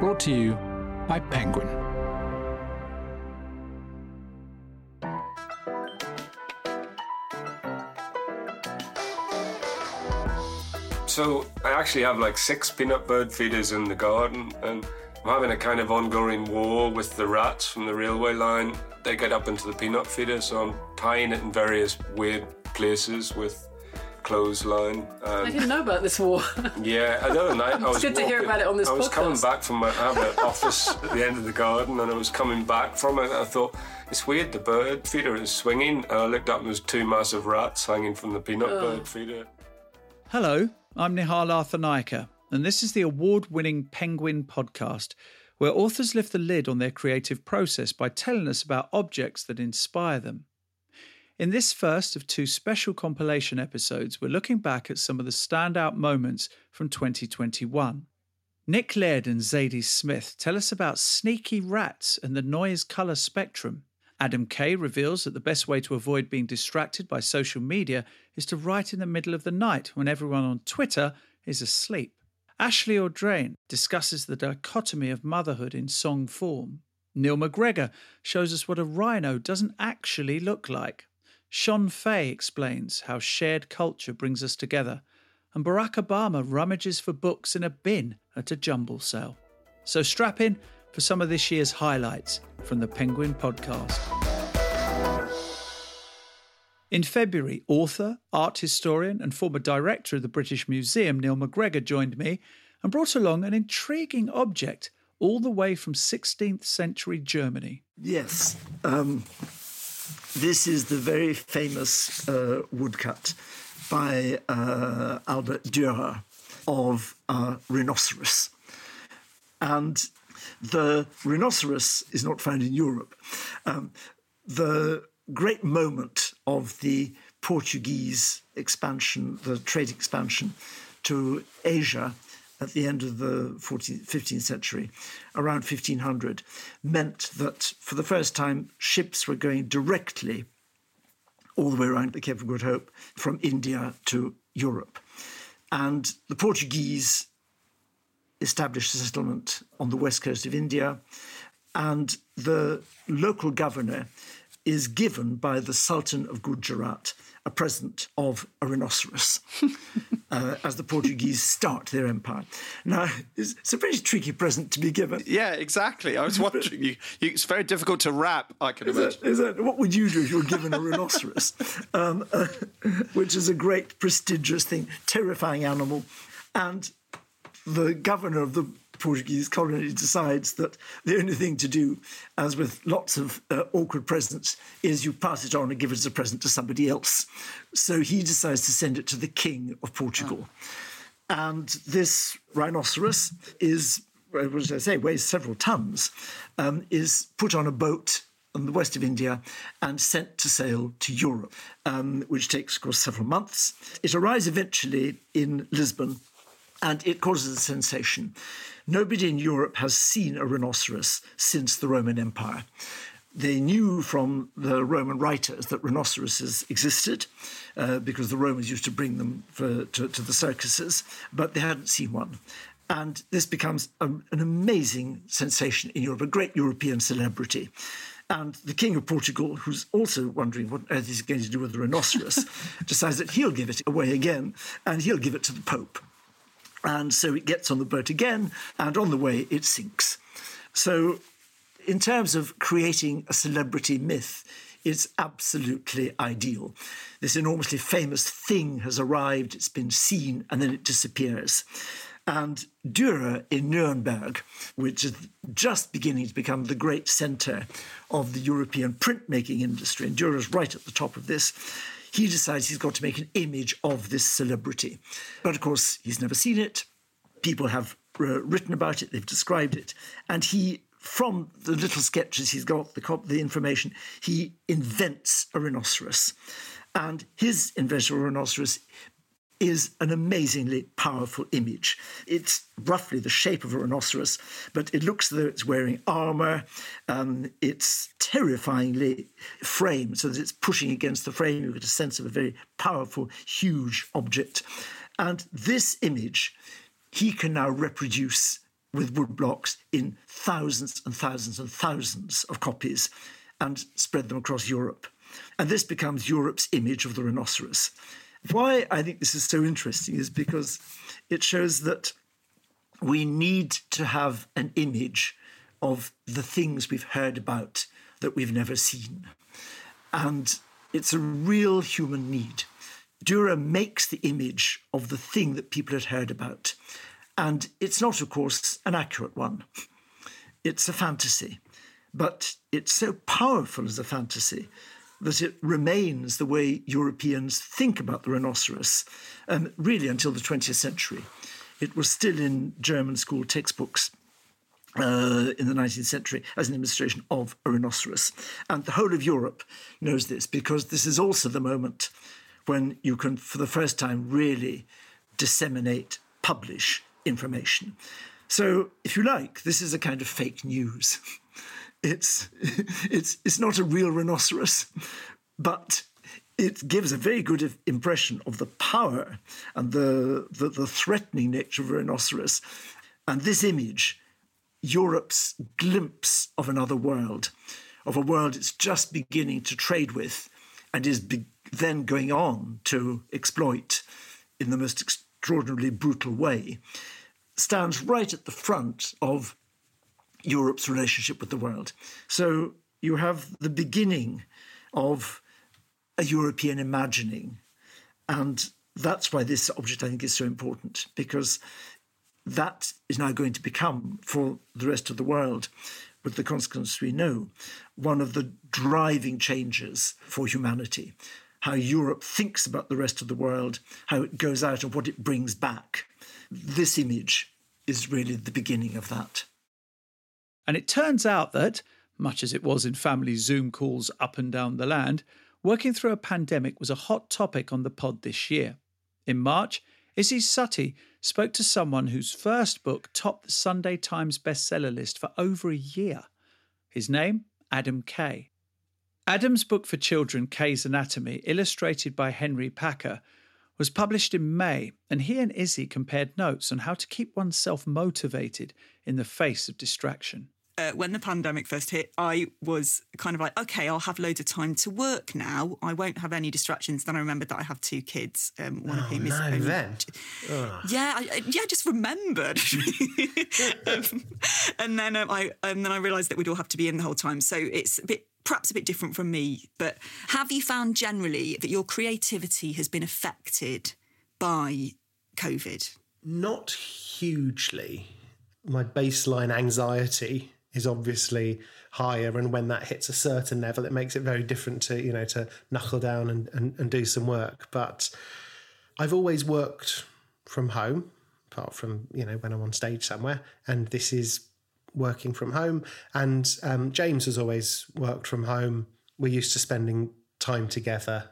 Brought to you by Penguin. So I actually have like six peanut bird feeders in the garden, and I'm having a kind of ongoing war with the rats from the railway line. They get up into the peanut feeder, so I'm tying it in various weird places with clothesline. Um, I didn't know about this war. yeah, I don't know. I, I was good to hear about it on this I was coming back from my, I have an office at the end of the garden, and I was coming back from it. And I thought it's weird. The bird feeder is swinging, and I looked up and there was two massive rats hanging from the peanut bird feeder. Hello, I'm Nihal Arthanayake, and this is the award winning Penguin podcast, where authors lift the lid on their creative process by telling us about objects that inspire them. In this first of two special compilation episodes, we're looking back at some of the standout moments from 2021. Nick Laird and Zadie Smith tell us about sneaky rats and the noise colour spectrum. Adam Kay reveals that the best way to avoid being distracted by social media is to write in the middle of the night when everyone on Twitter is asleep. Ashley Audrain discusses the dichotomy of motherhood in song form. Neil MacGregor shows us what a rhino doesn't actually look like. Shon Faye explains how shared culture brings us together. And Barack Obama rummages for books in a bin at a jumble sale. So strap in for some of this year's highlights from the Penguin podcast. In February, author, art historian, and former director of the British Museum, Neil MacGregor, joined me and brought along an intriguing object all the way from 16th century Germany. Yes. Um, this is the very famous uh, woodcut by uh, Albrecht Dürer of uh, rhinoceros. And the rhinoceros is not found in Europe. Um, the great moment of the Portuguese expansion, the trade expansion to Asia at the end of the 14th, 15th century, around 1500, meant that for the first time ships were going directly all the way around the Cape of Good Hope from India to Europe. And the Portuguese established a settlement on the west coast of India, and the local governor is given by the Sultan of Gujarat a present of a rhinoceros uh, as the Portuguese start their empire. Now, it's, it's a pretty tricky present to be given. Yeah, exactly. I was wondering. You, you, it's very difficult to wrap. I can Is imagine. that, is that, what would you do if you were given a rhinoceros? Um, uh, which is a great, prestigious thing, terrifying animal. And the governor of the Portuguese colony decides that the only thing to do, as with lots of uh, awkward presents, is you pass it on and give it as a present to somebody else. So he decides to send it to the king of Portugal. And this rhinoceros is, uh, what did I say, weighs several tons, um, is put on a boat on the west of India and sent to sail to Europe, um, which takes, of course, several months. It arrives eventually in Lisbon and it causes a sensation. Nobody in Europe has seen a rhinoceros since the Roman Empire. They knew from the Roman writers that rhinoceroses existed uh, because the Romans used to bring them for, to, to the circuses, but they hadn't seen one. And this becomes a, an amazing sensation in Europe, a great European celebrity. And the King of Portugal, who's also wondering what earth he's going to do with the rhinoceros, decides that he'll give it away again and he'll give it to the Pope. And so it gets on the boat again, and on the way it sinks. So, in terms of creating a celebrity myth, it's absolutely ideal. This enormously famous thing has arrived, it's been seen, and then it disappears. And Dürer in Nuremberg, which is just beginning to become the great center of the European printmaking industry, and Dürer's right at the top of this, he decides he's got to make an image of this celebrity. But of course, he's never seen it. People have uh, written about it, they've described it. And he, from the little sketches he's got, the, the information, he invents a rhinoceros. And his invention of a rhinoceros is an amazingly powerful image. It's roughly the shape of a rhinoceros, but it looks as though it's wearing armor. Um, it's terrifyingly framed so that it's pushing against the frame. You get a sense of a very powerful, huge object. And this image he can now reproduce with woodblocks in thousands and thousands and thousands of copies and spread them across Europe. And this becomes Europe's image of the rhinoceros. Why I think this is so interesting is because it shows that we need to have an image of the things we've heard about that we've never seen. And it's a real human need. Dürer makes the image of the thing that people had heard about. And it's not, of course, an accurate one. It's a fantasy. But it's so powerful as a fantasy that it remains the way Europeans think about the rhinoceros, um, really until the 20th century. It was still in German school textbooks. Uh, in the 19th century, as an illustration of a rhinoceros. And the whole of Europe knows this because this is also the moment when you can, for the first time, really disseminate, publish information. So, if you like, this is a kind of fake news. It's, it's, it's not a real rhinoceros, but it gives a very good impression of the power and the, the, the threatening nature of a rhinoceros. And this image, Europe's glimpse of another world, of a world it's just beginning to trade with and is be- then going on to exploit in the most extraordinarily brutal way, stands right at the front of Europe's relationship with the world. So you have the beginning of a European imagining. And that's why this object, I think, is so important, because that is now going to become, for the rest of the world, with the consequences we know, one of the driving changes for humanity. How Europe thinks about the rest of the world, how it goes out, and what it brings back. This image is really the beginning of that. And it turns out that, much as it was in family Zoom calls up and down the land, working through a pandemic was a hot topic on the pod this year. In March, Izzy Suttie spoke to someone whose first book topped the Sunday Times bestseller list for over a year. His name, Adam Kay. Adam's book for children, Kay's Anatomy, illustrated by Henry Paker, was published in May, and he and Izzy compared notes on how to keep oneself motivated in the face of distraction uh, when the pandemic first hit, I was kind of like, okay, I'll have loads of time to work now. I won't have any distractions. Then I remembered that I have two kids. Um, one oh, of whom is no, then. yeah, I, yeah, I just remembered. um, and then um, I and then I realised that we'd all have to be in the whole time. So it's a bit perhaps a bit different from me. But have you found generally that your creativity has been affected by COVID? Not hugely. My baseline anxiety is obviously higher and when that hits a certain level it makes it very different to you know to knuckle down and, and, and do some work. But i've always worked from home apart from you know when i'm on stage somewhere and this is working from home. And um, james has always worked from home. We're used to spending time together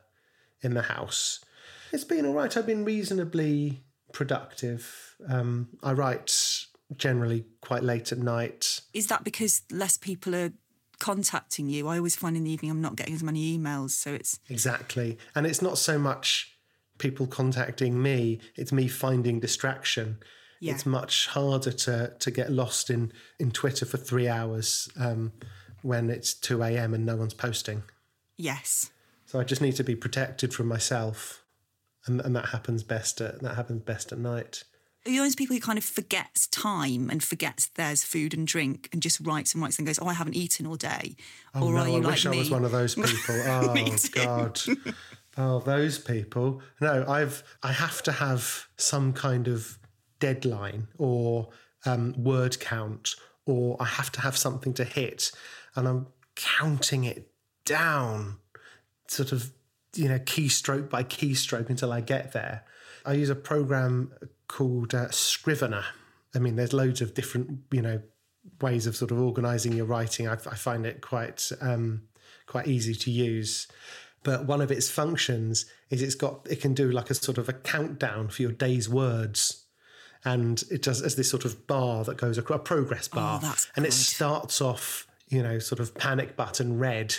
in the house. It's been all right. I've been reasonably productive. Um, i write generally quite late at night. Is that because less people are contacting you? I always find in the evening I'm not getting as many emails, so it's exactly, and it's not so much people contacting me; it's me finding distraction. Yeah. It's much harder to to get lost in in Twitter for three hours um, when it's two a.m. and no one's posting. Yes. So I just need to be protected from myself, and, and that happens best at that happens best at night you know those people who kind of forgets time and forgets there's food and drink and just writes and writes and goes, "Oh, I haven't eaten all day." Oh, or no, are you I like wish me? I was one of those people. Oh God. Oh, those people. No, I've I have to have some kind of deadline or um, word count, or I have to have something to hit, and I'm counting it down, sort of you know keystroke by keystroke until I get there. I use a program called uh, Scrivener. I mean, there's loads of different, you know, ways of sort of organising your writing. I, I find it quite um, quite easy to use. But one of its functions is it's got it can do like a sort of a countdown for your day's words, and it does as this sort of bar that goes across a progress oh, bar, oh, and it starts off, you know, sort of panic button red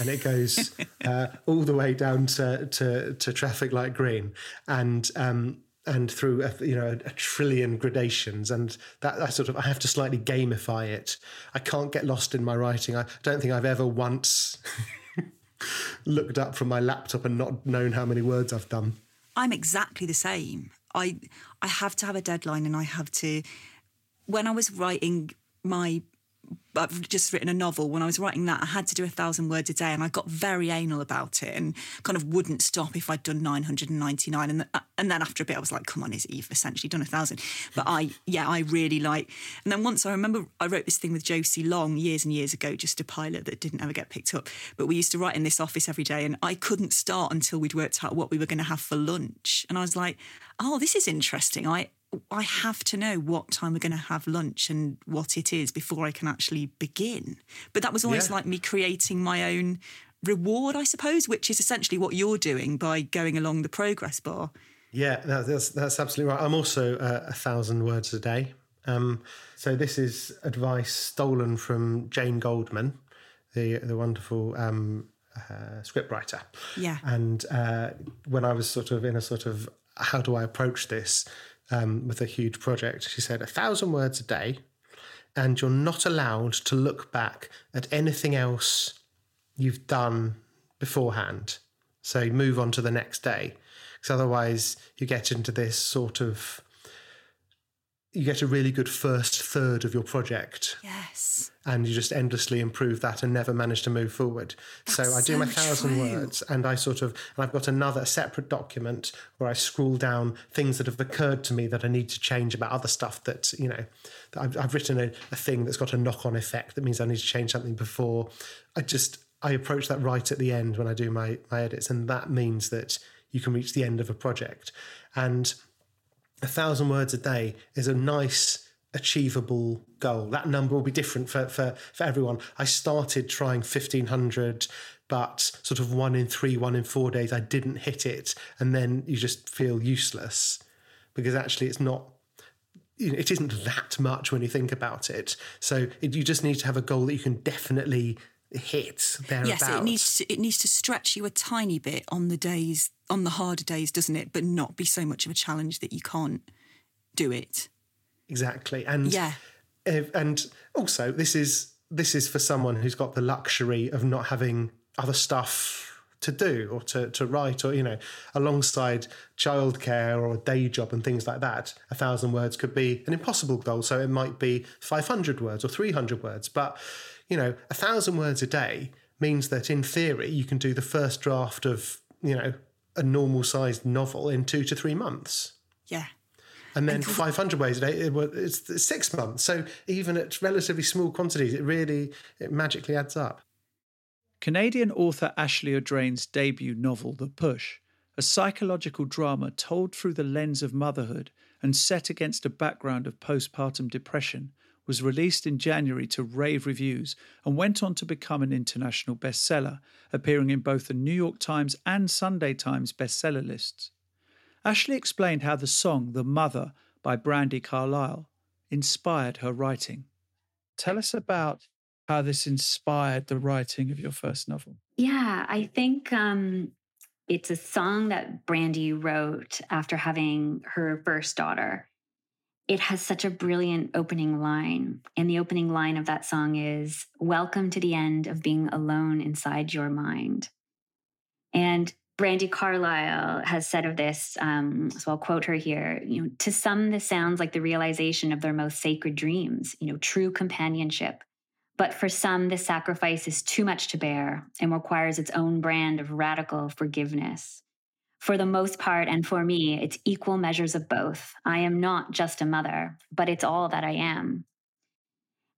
and it goes uh, all the way down to, to, to traffic light green. And um, and through a, you know a, trillion gradations and that I sort of I have to slightly gamify it. I can't get lost in my writing. I don't think I've ever once looked up from my laptop and not known how many words I've done. I'm exactly the same. I I have to have a deadline and I have to when I was writing my I've just written a novel. When I was writing that, I had to do a thousand words a day, and I got very anal about it, and kind of wouldn't stop if I'd done nine hundred and ninety nine. And uh, and then after a bit, I was like, "Come on, is you've essentially done a thousand. But I, yeah, I really like. And then once I remember, I wrote this thing with Josie Long years and years ago, just a pilot that didn't ever get picked up. But we used to write in this office every day, and I couldn't start until we'd worked out what we were going to have for lunch. And I was like, "Oh, this is interesting. I I have to know what time we're going to have lunch and what it is before I can actually begin. But that was always yeah. like me creating my own reward, I suppose, which is essentially what you're doing by going along the progress bar. Yeah, that's that's absolutely right. I'm also uh, a thousand words a day. Um, so this is advice stolen from Jane Goldman, the the wonderful um, uh, scriptwriter. Yeah. And uh, when I was sort of in a sort of how do I approach this, um, with a huge project. She said, a thousand words a day, and you're not allowed to look back at anything else you've done beforehand. So move on to the next day. Because otherwise, you get into this sort of you get a really good first third of your project. Yes. And you just endlessly improve that and never manage to move forward. That's so I do so my thousand true. words and I sort of, and I've got another separate document where I scroll down things that have occurred to me that I need to change about other stuff that, you know, that I've, I've written a, a thing that's got a knock on effect that means I need to change something before. I just, I approach that right at the end when I do my, my edits. And that means that you can reach the end of a project. And a thousand words a day is a nice achievable goal. That number will be different for, for, for everyone. I started trying 1500 but sort of one in three one in four days i didn't hit it. And then you just feel useless because actually it's not it isn't that much when you think about it. So it, you just need to have a goal that you can definitely hit thereabouts. Yes, it needs to, it needs to stretch you a tiny bit on the days on the harder days, doesn't it? But not be so much of a challenge that you can't do it. Exactly, and yeah, and also this is this is for someone who's got the luxury of not having other stuff to do or to, to write or you know alongside childcare or a day job and things like that a thousand words could be an impossible goal so it might be 500 words or 300 words but you know, a thousand words a day means that in theory you can do the first draft of, you know, a normal sized novel in two to three months. Yeah. And then 500 words a day, it, it's six months. So even at relatively small quantities, it really, it magically adds up. Canadian author Ashley Audrain's debut novel, The Push, a psychological drama told through the lens of motherhood and set against a background of postpartum depression, was released in January to rave reviews and went on to become an international bestseller, appearing in both the New York Times and Sunday Times bestseller lists. Ashley explained how the song The Mother by Brandi Carlile inspired her writing. Tell us about how this inspired the writing of your first novel. Yeah, I think um, it's a song that Brandy wrote after having her first daughter it has such a brilliant opening line. And the opening line of that song is Welcome to the end of being alone inside your mind. And Brandi Carlile has said of this, um, so I'll quote her here. You know, to some, this sounds like the realization of their most sacred dreams, you know, true companionship. But for some, this sacrifice is too much to bear and requires its own brand of radical forgiveness for the most part, and for me, it's equal measures of both. I am not just a mother, but it's all that I am.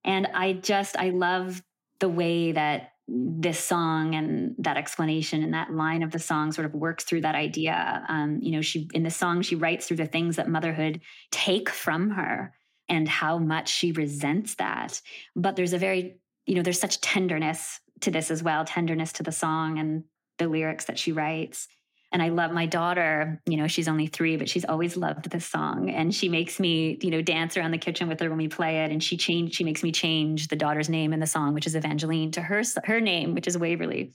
And I just, I love the way that this song and that explanation and that line of the song sort of works through that idea. Um, you know, she in the song she writes through the things that motherhood take from her and how much she resents that. But there's a very, you know, there's such tenderness to this as well, tenderness to the song and the lyrics that she writes. And I love my daughter, you know, she's only three, but she's always loved this song. And she makes me, you know, dance around the kitchen with her when we play it. And she changed, she makes me change the daughter's name in the song, which is Evangeline, to her her name, which is Waverly.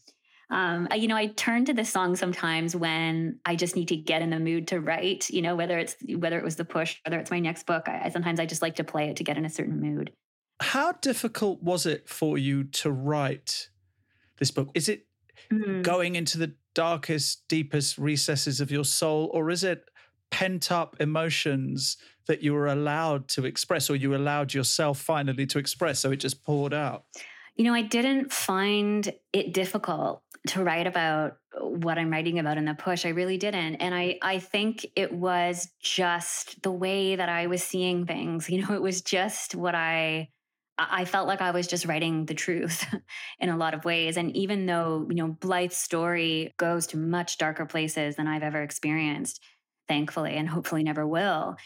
Um, you know, I turn to this song sometimes when I just need to get in the mood to write. You know, whether it's whether it was the push, whether it's my next book. I, sometimes I just like to play it to get in a certain mood. How difficult was it for you to write this book? Is it mm. going into the darkest, deepest recesses of your soul, or is it pent up emotions that you were allowed to express, or you allowed yourself finally to express? So it just poured out? You know, I didn't find it difficult to write about what I'm writing about in the push. I really didn't. And I, I think it was just the way that I was seeing things. You know, it was just what I I felt like I was just writing the truth in a lot of ways. And even though, you know, Blythe's story goes to much darker places than I've ever experienced, thankfully, and hopefully never will,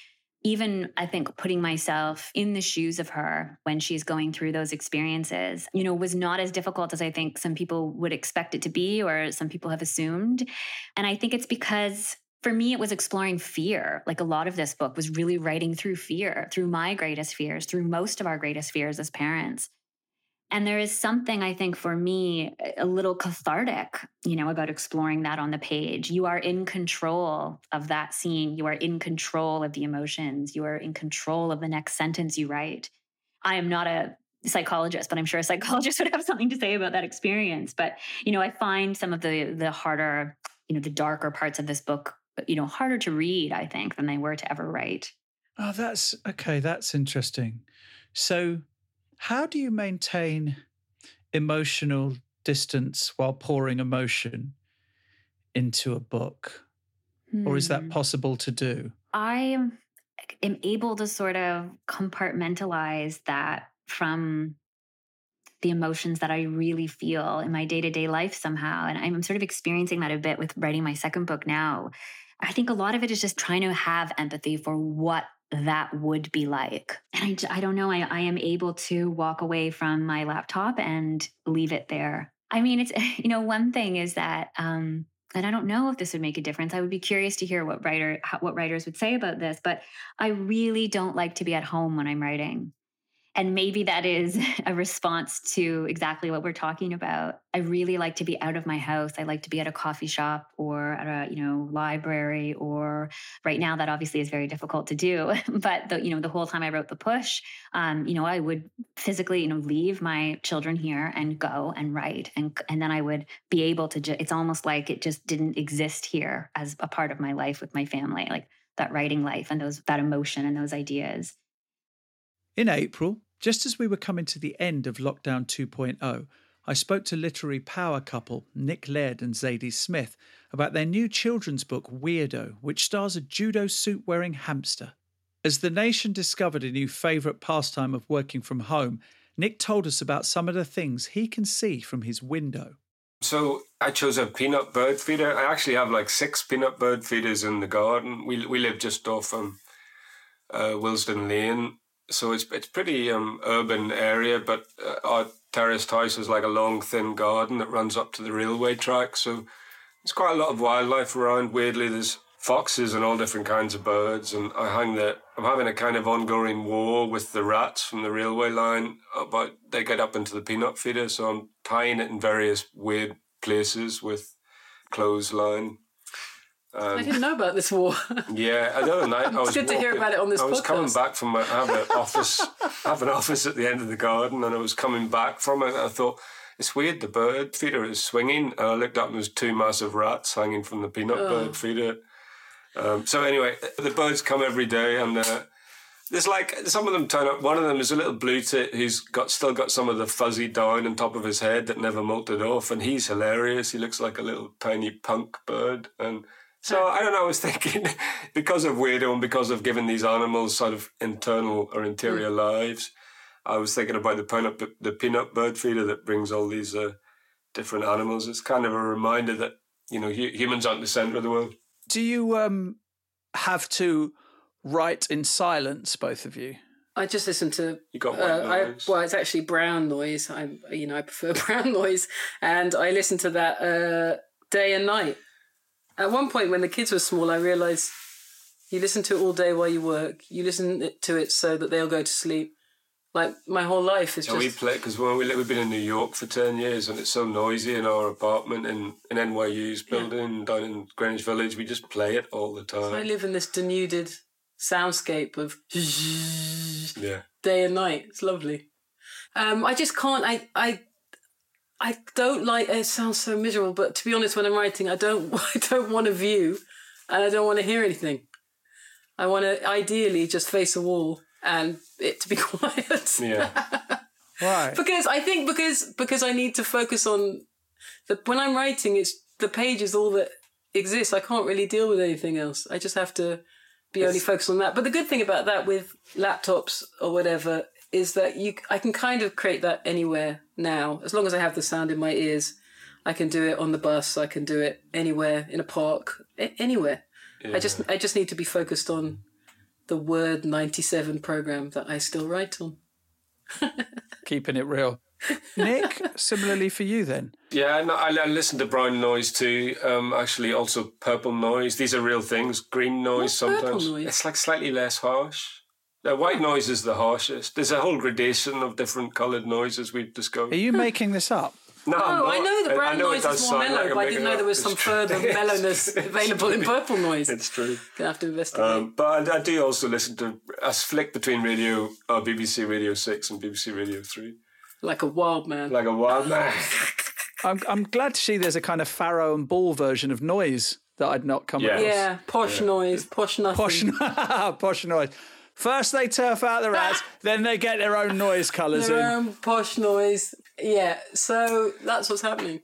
even I think putting myself in the shoes of her when she's going through those experiences, you know, was not as difficult as I think some people would expect it to be or some people have assumed. And I think it's because for me, it was exploring fear. Like a lot of this book was really writing through fear, through my greatest fears, through most of our greatest fears as parents. And there is something I think for me a little cathartic, you know, about exploring that on the page. You are in control of that scene. You are in control of the emotions. You are in control of the next sentence you write. I am not a psychologist, but I'm sure a psychologist would have something to say about that experience. But, you know, I find some of the the harder, you know, the darker parts of this book, you know, harder to read, I think, than they were to ever write. Oh, that's okay. That's interesting. So how do you maintain emotional distance while pouring emotion into a book? Hmm. Or is that hmm. possible to do? I am able to sort of compartmentalize that from the emotions that I really feel in my day to day life somehow. And I'm sort of experiencing that a bit with writing my second book now. I think a lot of it is just trying to have empathy for what that would be like. And I, I don't know, I, I am able to walk away from my laptop and leave it there. I mean, it's, you know, one thing is that, um, and I don't know if this would make a difference. I would be curious to hear what writer what writers would say about this, but I really don't like to be at home when I'm writing. And maybe that is a response to exactly what we're talking about. I really like to be out of my house. I like to be at a coffee shop or at a, you know, library or right now that obviously is very difficult to do. But the, you know, the whole time I wrote the push, um, you know, I would physically, you know, leave my children here and go and write. And and then I would be able to just it's almost like it just didn't exist here as a part of my life with my family. Like that writing life and those that emotion and those ideas. In April, just as we were coming to the end of Lockdown 2.0, I spoke to literary power couple Nick Laird and Zadie Smith about their new children's book Weirdo, which stars a judo suit wearing hamster. As the nation discovered a new favourite pastime of working from home, Nick told us about some of the things he can see from his window. So I chose a peanut bird feeder. I actually have like six peanut bird feeders in the garden. We we live just off um, uh, Lane, so it's it's pretty um, urban area, but uh, our terraced house is like a long, thin garden that runs up to the railway track. So there's quite a lot of wildlife around. Weirdly, there's foxes and all different kinds of birds, and I hang the. I'm having a kind of ongoing war with the rats from the railway line. About they get up into the peanut feeder, so I'm tying it in various weird places with clothesline um, I didn't know about this war. yeah, I know. I, I was it's good walking, to hear about it on this I was podcast. coming back from my, I have an office, I have an office at the end of the garden, and I was coming back from it. I thought it's weird. The bird feeder is swinging, and I looked up and there was two massive rats hanging from the peanut oh. bird feeder. Um, so anyway, the birds come every day, and uh, there's like some of them turn up. One of them is a little blue tit who's got still got some of the fuzzy down on top of his head that never molted off, and he's hilarious. He looks like a little tiny punk bird, and so I don't know. I was thinking because of weirdo and because of giving these animals sort of internal or interior mm. lives, I was thinking about the peanut the peanut bird feeder that brings all these uh, different animals. It's kind of a reminder that you know humans aren't the center of the world. Do you um, have to write in silence, both of you? I just listen to. You got white uh, noise. I, well, it's actually brown noise. I, you know, I prefer brown noise, and I listen to that uh, day and night. At one point, when the kids were small, I realised you listen to it all day while you work. You listen to it so that they'll go to sleep, Like my whole life is So just. we play because when we we've been in New York for ten years and it's so noisy in our apartment in in NYU's building down in Greenwich Village. We just play it all the time. I live in this denuded soundscape of Yeah, day and night. It's lovely. Um, I just can't. I I I don't like. It sounds so miserable, but to be honest, when I'm writing, I don't. I don't want a view, and I don't want to hear anything. I want to ideally just face a wall and it to be quiet. yeah. Right. because I think because because I need to focus on the when I'm writing, it's the page is all that exists. I can't really deal with anything else. I just have to be only focused on that. But the good thing about that with laptops or whatever is that you I can kind of create that anywhere now as long as I have the sound in my ears. I can do it on the bus. I can do it anywhere in a park, a- anywhere. I just I just need to be focused on the Word ninety seven program that I still write on. Keeping it real. Nick, similarly for you then. Yeah, no, I, I listen to brown noise too. Um, actually, also purple noise. These are real things. Green noise What's sometimes. noise? It's like slightly less harsh. The white noise is the harshest. There's a whole gradation of different coloured noises we've discovered. Are you making this up? No, I'm Oh, I know the brown know noise is more mellow, like but I didn't know there was some true. further It's- mellowness it's available in purple noise. It's true. Gonna have to investigate. Um, but I, I do also listen to a flick between radio, uh, BBC Radio Six and BBC Radio Three, like a wild man. like a wild man. I'm, I'm glad to see there's a kind of Farrow and Ball version of noise that I'd not come Yeah. across. yeah, posh noise, posh nothing. Posh, posh noise. First they turf out the rats, then they get their own noise colours Their in. own posh noise. Yeah, so that's what's happening.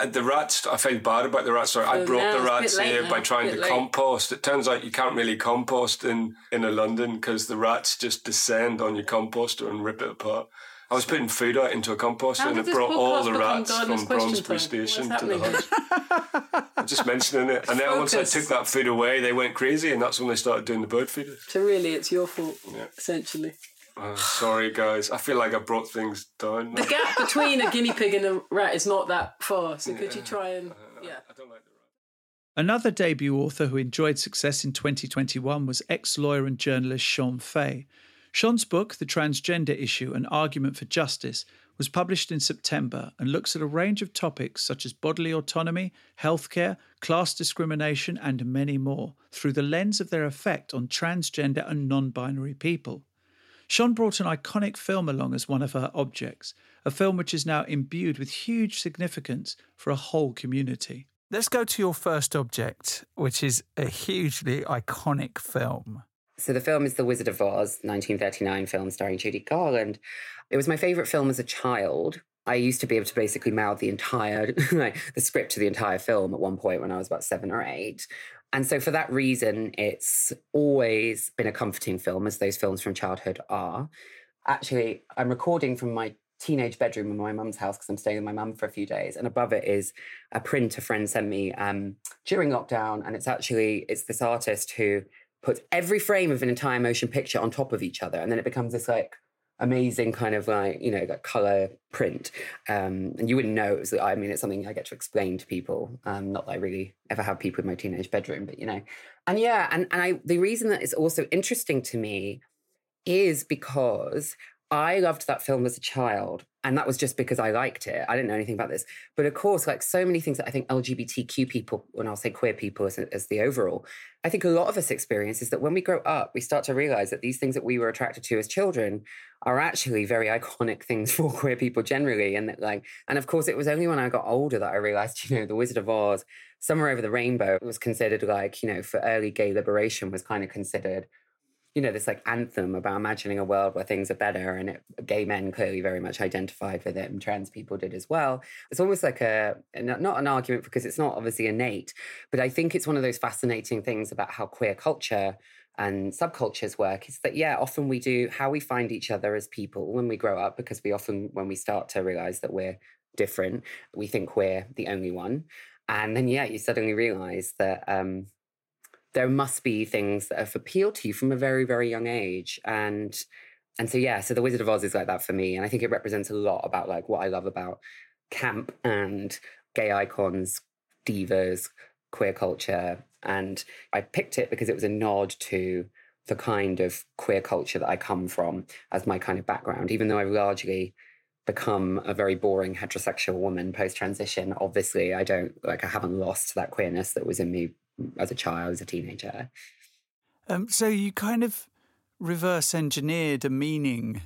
Uh, the rats, I feel bad about the rats. Sorry, I brought now the rats here now, by trying to late. compost. It turns out you can't really compost in in a London because the rats just descend on your composter and rip it apart. I was putting food out into a composter How and it brought all the rats from Question Brondesbury Station to the happening? house. I'm just mentioning it. And then once I took that food away, they went crazy, and that's when they started doing the bird feeders. So really, it's your fault, Yeah. essentially. Oh, sorry, guys. I feel like I brought things down. The gap between a guinea pig and a rat is not that far. So could you try and uh, yeah? I don't like the rats. Another debut author who enjoyed success in 2021 was ex lawyer and journalist Shon Faye. Shon's book, The Transgender Issue An Argument for Justice, was published in September and looks at a range of topics such as bodily autonomy, healthcare, class discrimination, and many more through the lens of their effect on transgender and non binary people. Shon brought an iconic film along as one of her objects, a film which is now imbued with huge significance for a whole community. Let's go to your first object, which is a hugely iconic film. So the film is The Wizard of Oz, 1939 film starring Judy Garland. It was my favorite film as a child. I used to be able to basically mouth the entire like the script to the entire film at one point when I was about 7 or 8. And so for that reason it's always been a comforting film as those films from childhood are. Actually, I'm recording from my teenage bedroom in my mum's house because I'm staying with my mum for a few days and above it is a print a friend sent me um, during lockdown and it's actually it's this artist who puts every frame of an entire motion picture on top of each other and then it becomes this like amazing kind of like you know like color print. Um and you wouldn't know it was i mean it's something i get to explain to people. Um not that i really ever have people in my teenage bedroom but you know. And yeah and, and i the reason that it's also interesting to me is because I loved that film as a child, and that was just because I liked it. I didn't know anything about this. But of course, like so many things that I think LGBTQ people, when I'll say queer people as, as the overall, I think a lot of us experience is that when we grow up, we start to realize that these things that we were attracted to as children are actually very iconic things for queer people generally. And that, like, and of course, it was only when I got older that I realized, you know, The Wizard of Oz, Somewhere Over the Rainbow was considered like, you know, for early gay liberation was kind of considered you know, this like anthem about imagining a world where things are better, and it, gay men clearly very much identified with it, and trans people did as well. It's almost like a not an argument because it's not obviously innate, but I think it's one of those fascinating things about how queer culture and subcultures work is that yeah often we do how we find each other as people when we grow up because we often when we start to realize that we're different we think we're the only one and then yeah you suddenly realize that um there must be things that have appealed to you from a very very young age and and so yeah so the wizard of oz is like that for me and i think it represents a lot about like what i love about camp and gay icons divas queer culture and i picked it because it was a nod to the kind of queer culture that I come from as my kind of background, even though I've largely become a very boring heterosexual woman post transition. Obviously, I don't like I haven't lost that queerness that was in me as a child, as a teenager. Um, so you kind of reverse engineered a meaning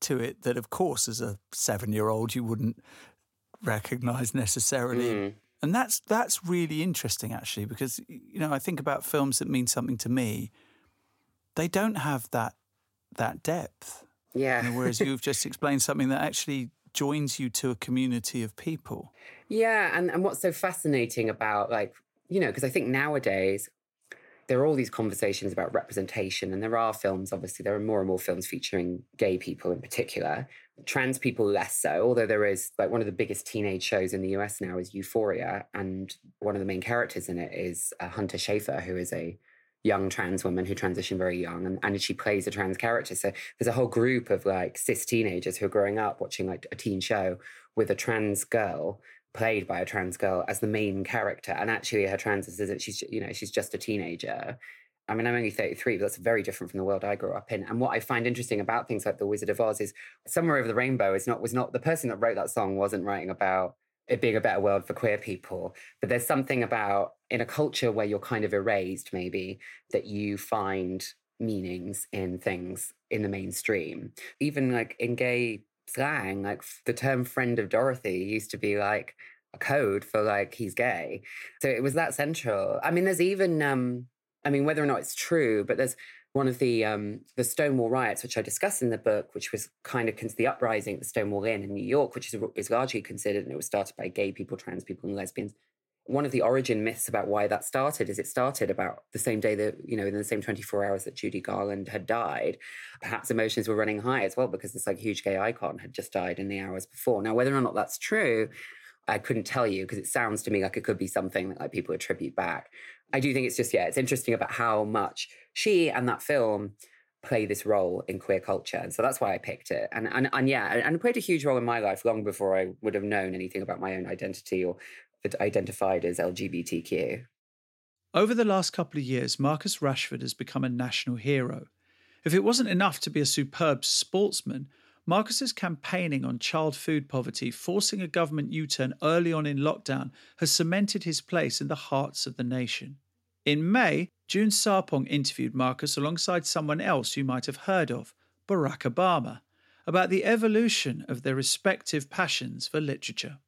to it that, of course, as a seven year old, you wouldn't recognize necessarily. Mm. And that's that's really interesting, actually, because you know I think about films that mean something to me. They don't have that that depth. Yeah. You know, whereas you've just explained something that actually joins you to a community of people. Yeah, and and what's so fascinating about like you know because I think nowadays there are all these conversations about representation, and there are films, obviously, there are more and more films featuring gay people in particular, trans people less so, although there is like one of the biggest teenage shows in the US now is Euphoria, and one of the main characters in it is uh, Hunter Schafer, who is a young trans woman who transitioned very young and, and she plays a trans character. So there's a whole group of like cis teenagers who are growing up watching like a teen show with a trans girl played by a trans girl as the main character. And actually her trans isn't she's, you know, she's just a teenager. I mean, I'm only 33, but that's very different from the world I grew up in. And what I find interesting about things like The Wizard of Oz is Somewhere Over the Rainbow is not was not the person that wrote that song wasn't writing about it being a better world for queer people. But there's something about in a culture where you're kind of erased, maybe, that you find meanings in things in the mainstream. Even like in gay slang, like the term friend of Dorothy used to be like a code for like he's gay. So it was that central. I mean, there's even um, I mean, whether or not it's true, but there's one of the um, the Stonewall riots, which I discuss in the book, which was kind of the uprising at the Stonewall Inn in New York, which is, is largely considered, and it was started by gay people, trans people, and lesbians. One of the origin myths about why that started is it started about the same day that, you know, in the same 24 hours that Judy Garland had died. Perhaps emotions were running high as well because this like huge gay icon had just died in the hours before. Now, whether or not that's true, I couldn't tell you because it sounds to me like it could be something that like people attribute back. I do think it's just, yeah, it's interesting about how much she and that film play this role in queer culture. And so that's why I picked it. And and, and yeah, and it played a huge role in my life long before I would have known anything about my own identity or identified as LGBTQ. Over the last couple of years, Marcus Rashford has become a national hero. If it wasn't enough to be a superb sportsman, Marcus's campaigning on child food poverty, forcing a government U turn early on in lockdown, has cemented his place in the hearts of the nation. In May, June Sarpong interviewed Marcus alongside someone else you might have heard of, Barack Obama, about the evolution of their respective passions for literature.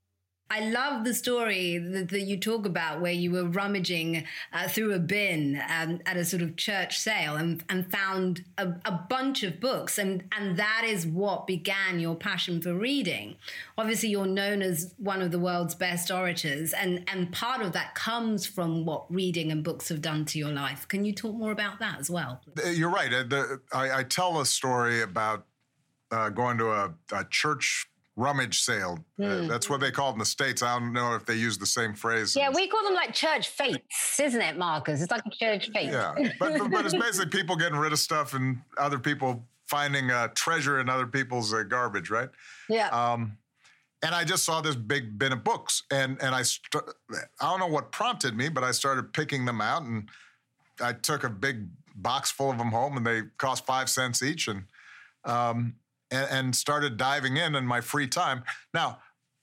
I love the story that, that, you talk about where you were rummaging uh, through a bin um, at a sort of church sale and, and found a, a, bunch of books. And, and that is what began your passion for reading. Obviously, you're known as one of the world's best orators. And, and part of that comes from what reading and books have done to your life. Can you talk more about that as well? Uh, you're right. Uh, the, I, I, tell a story about uh, going to a, a church rummage sale. Mm. Uh, hmm. that's what they call it in the States. I don't know if they use the same phrase. Yeah, we call them like church fetes, isn't it, Marcus? It's like a church fete. Yeah, but, but, but, it's basically people getting rid of stuff and other people finding uh, treasure in other people's uh, garbage, right? Yeah. Um, and I just saw this big bin of books, and and I st- I don't know what prompted me, but I started picking them out, and I took a big box full of them home, and they cost five cents each, and um, and, and started diving in in my free time. Now,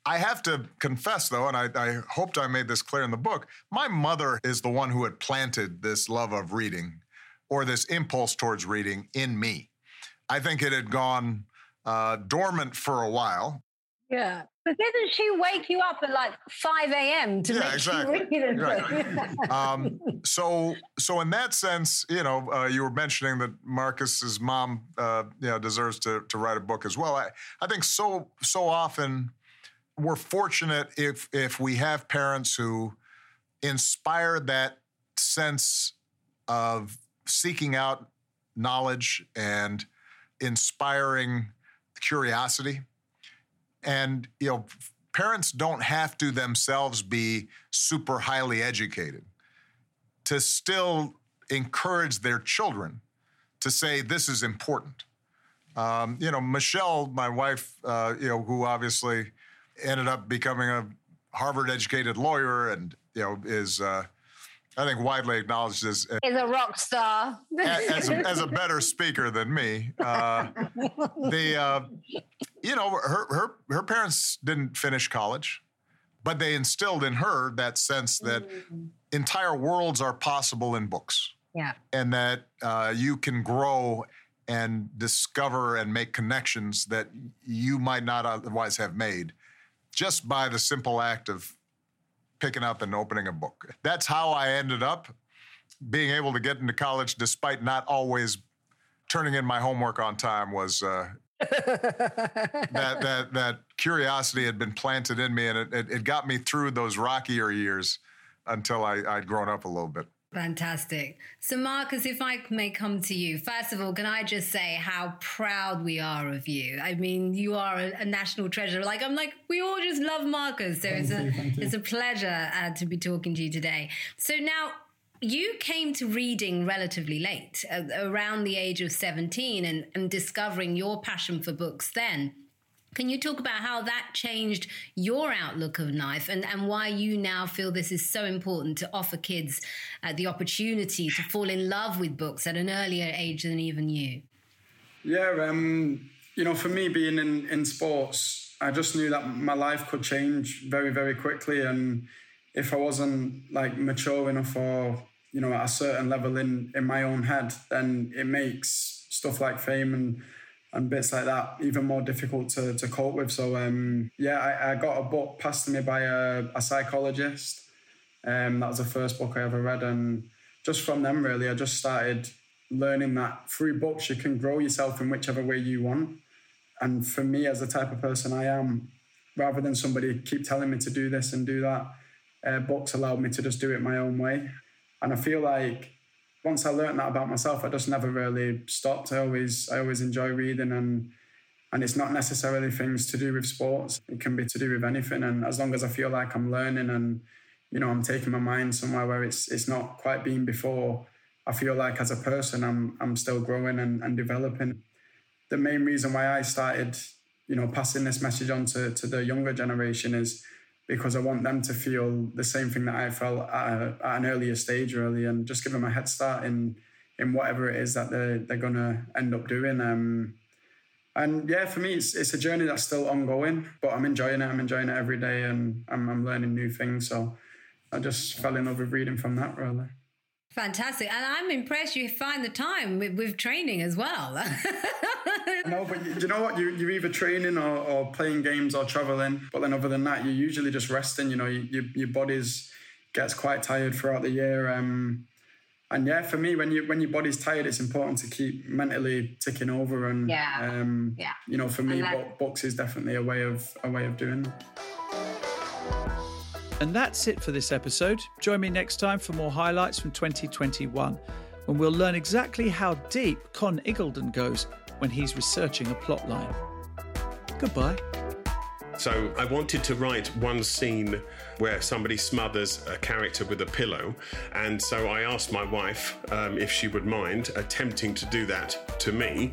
I have to confess, though, and I, I, hoped I made this clear in the book, my mother is the one who had planted this love of reading or this impulse towards reading in me. I think it had gone uh, dormant for a while. Yeah. But didn't she wake you up at like 5 a.m. to yeah, make exactly. you read it? Right. um, so, so in that sense, you know, uh, you were mentioning that Marcus's mom, uh, you know, deserves to, to write a book as well. I, I think so, so often we're fortunate if, if we have parents who inspire that sense of seeking out knowledge and inspiring curiosity and, you know, parents don't have to themselves be super highly educated to still encourage their children to say this is important. Um, you know, Michelle, my wife, uh, you know, who obviously ended up becoming a Harvard educated lawyer and, you know, is uh, I think widely acknowledged as is a rock star, as, a, as a better speaker than me. Uh, the uh, you know her her her parents didn't finish college, but they instilled in her that sense that mm. entire worlds are possible in books. Yeah, and that uh, you can grow and discover and make connections that you might not otherwise have made just by the simple act of picking up and opening a book. That's how I ended up being able to get into college despite not always turning in my homework on time was uh, that that that curiosity had been planted in me and it, it, it got me through those rockier years until I, I'd grown up a little bit. Fantastic. So, Marcus, if I may come to you, first of all, can I just say how proud we are of you? I mean, you are a, a national treasure. Like, I'm like, we all just love Marcus. So, thank it's, you, a, it's a pleasure uh, to be talking to you today. So, now you came to reading relatively late, uh, around the age of 17, and, and discovering your passion for books then. Can you talk about how that changed your outlook of life and, and why you now feel this is so important to offer kids uh, the opportunity to fall in love with books at an earlier age than even you? Yeah, um, you know, for me being in, in sports, I just knew that my life could change very, very quickly. And if I wasn't like mature enough or, you know, at a certain level in, in my own head, then it makes stuff like fame and and bits like that even more difficult to, to cope with. So um, yeah, I, I, got a book passed to me by a, a psychologist. Um, that was the first book I ever read, and just from them really, I just started learning that through books you can grow yourself in whichever way you want. And for me, as the type of person I am, rather than somebody keep telling me to do this and do that, uh, books allowed me to just do it my own way. And I feel like once I learned that about myself, I just never really stopped. I always I always enjoy reading and and it's not necessarily things to do with sports. It can be to do with anything. And as long as I feel like I'm learning and you know I'm taking my mind somewhere where it's it's not quite been before, I feel like as a person I'm I'm still growing and, and developing. The main reason why I started, you know, passing this message on to, to the younger generation is because I want them to feel the same thing that I felt at, a, at an earlier stage, really, and just give them a head start in in whatever it is that they're they're gonna end up doing. Um, and yeah, for me, it's it's a journey that's still ongoing, but I'm enjoying it. I'm enjoying it every day, and I'm I'm learning new things. So I just fell in love with reading from that, really. Fantastic. And I'm impressed you find the time with, with training as well. no, but you, you, know what? You, you're either training or, or, playing games or traveling. But then other than that, you're usually just resting. You know, you, you, your body's gets quite tired throughout the year. Um, and yeah, for me, when you when your body's tired, it's important to keep mentally ticking over. And yeah, um, yeah. you know, for me, that- books is definitely a way of a way of doing that. And that's it for this episode. Join me next time for more highlights from 2021, when we'll learn exactly how deep Con Iggulden goes when he's researching a plotline. Goodbye. So I wanted to write one scene where somebody smothers a character with a pillow, and so I asked my wife um, if she would mind attempting to do that to me.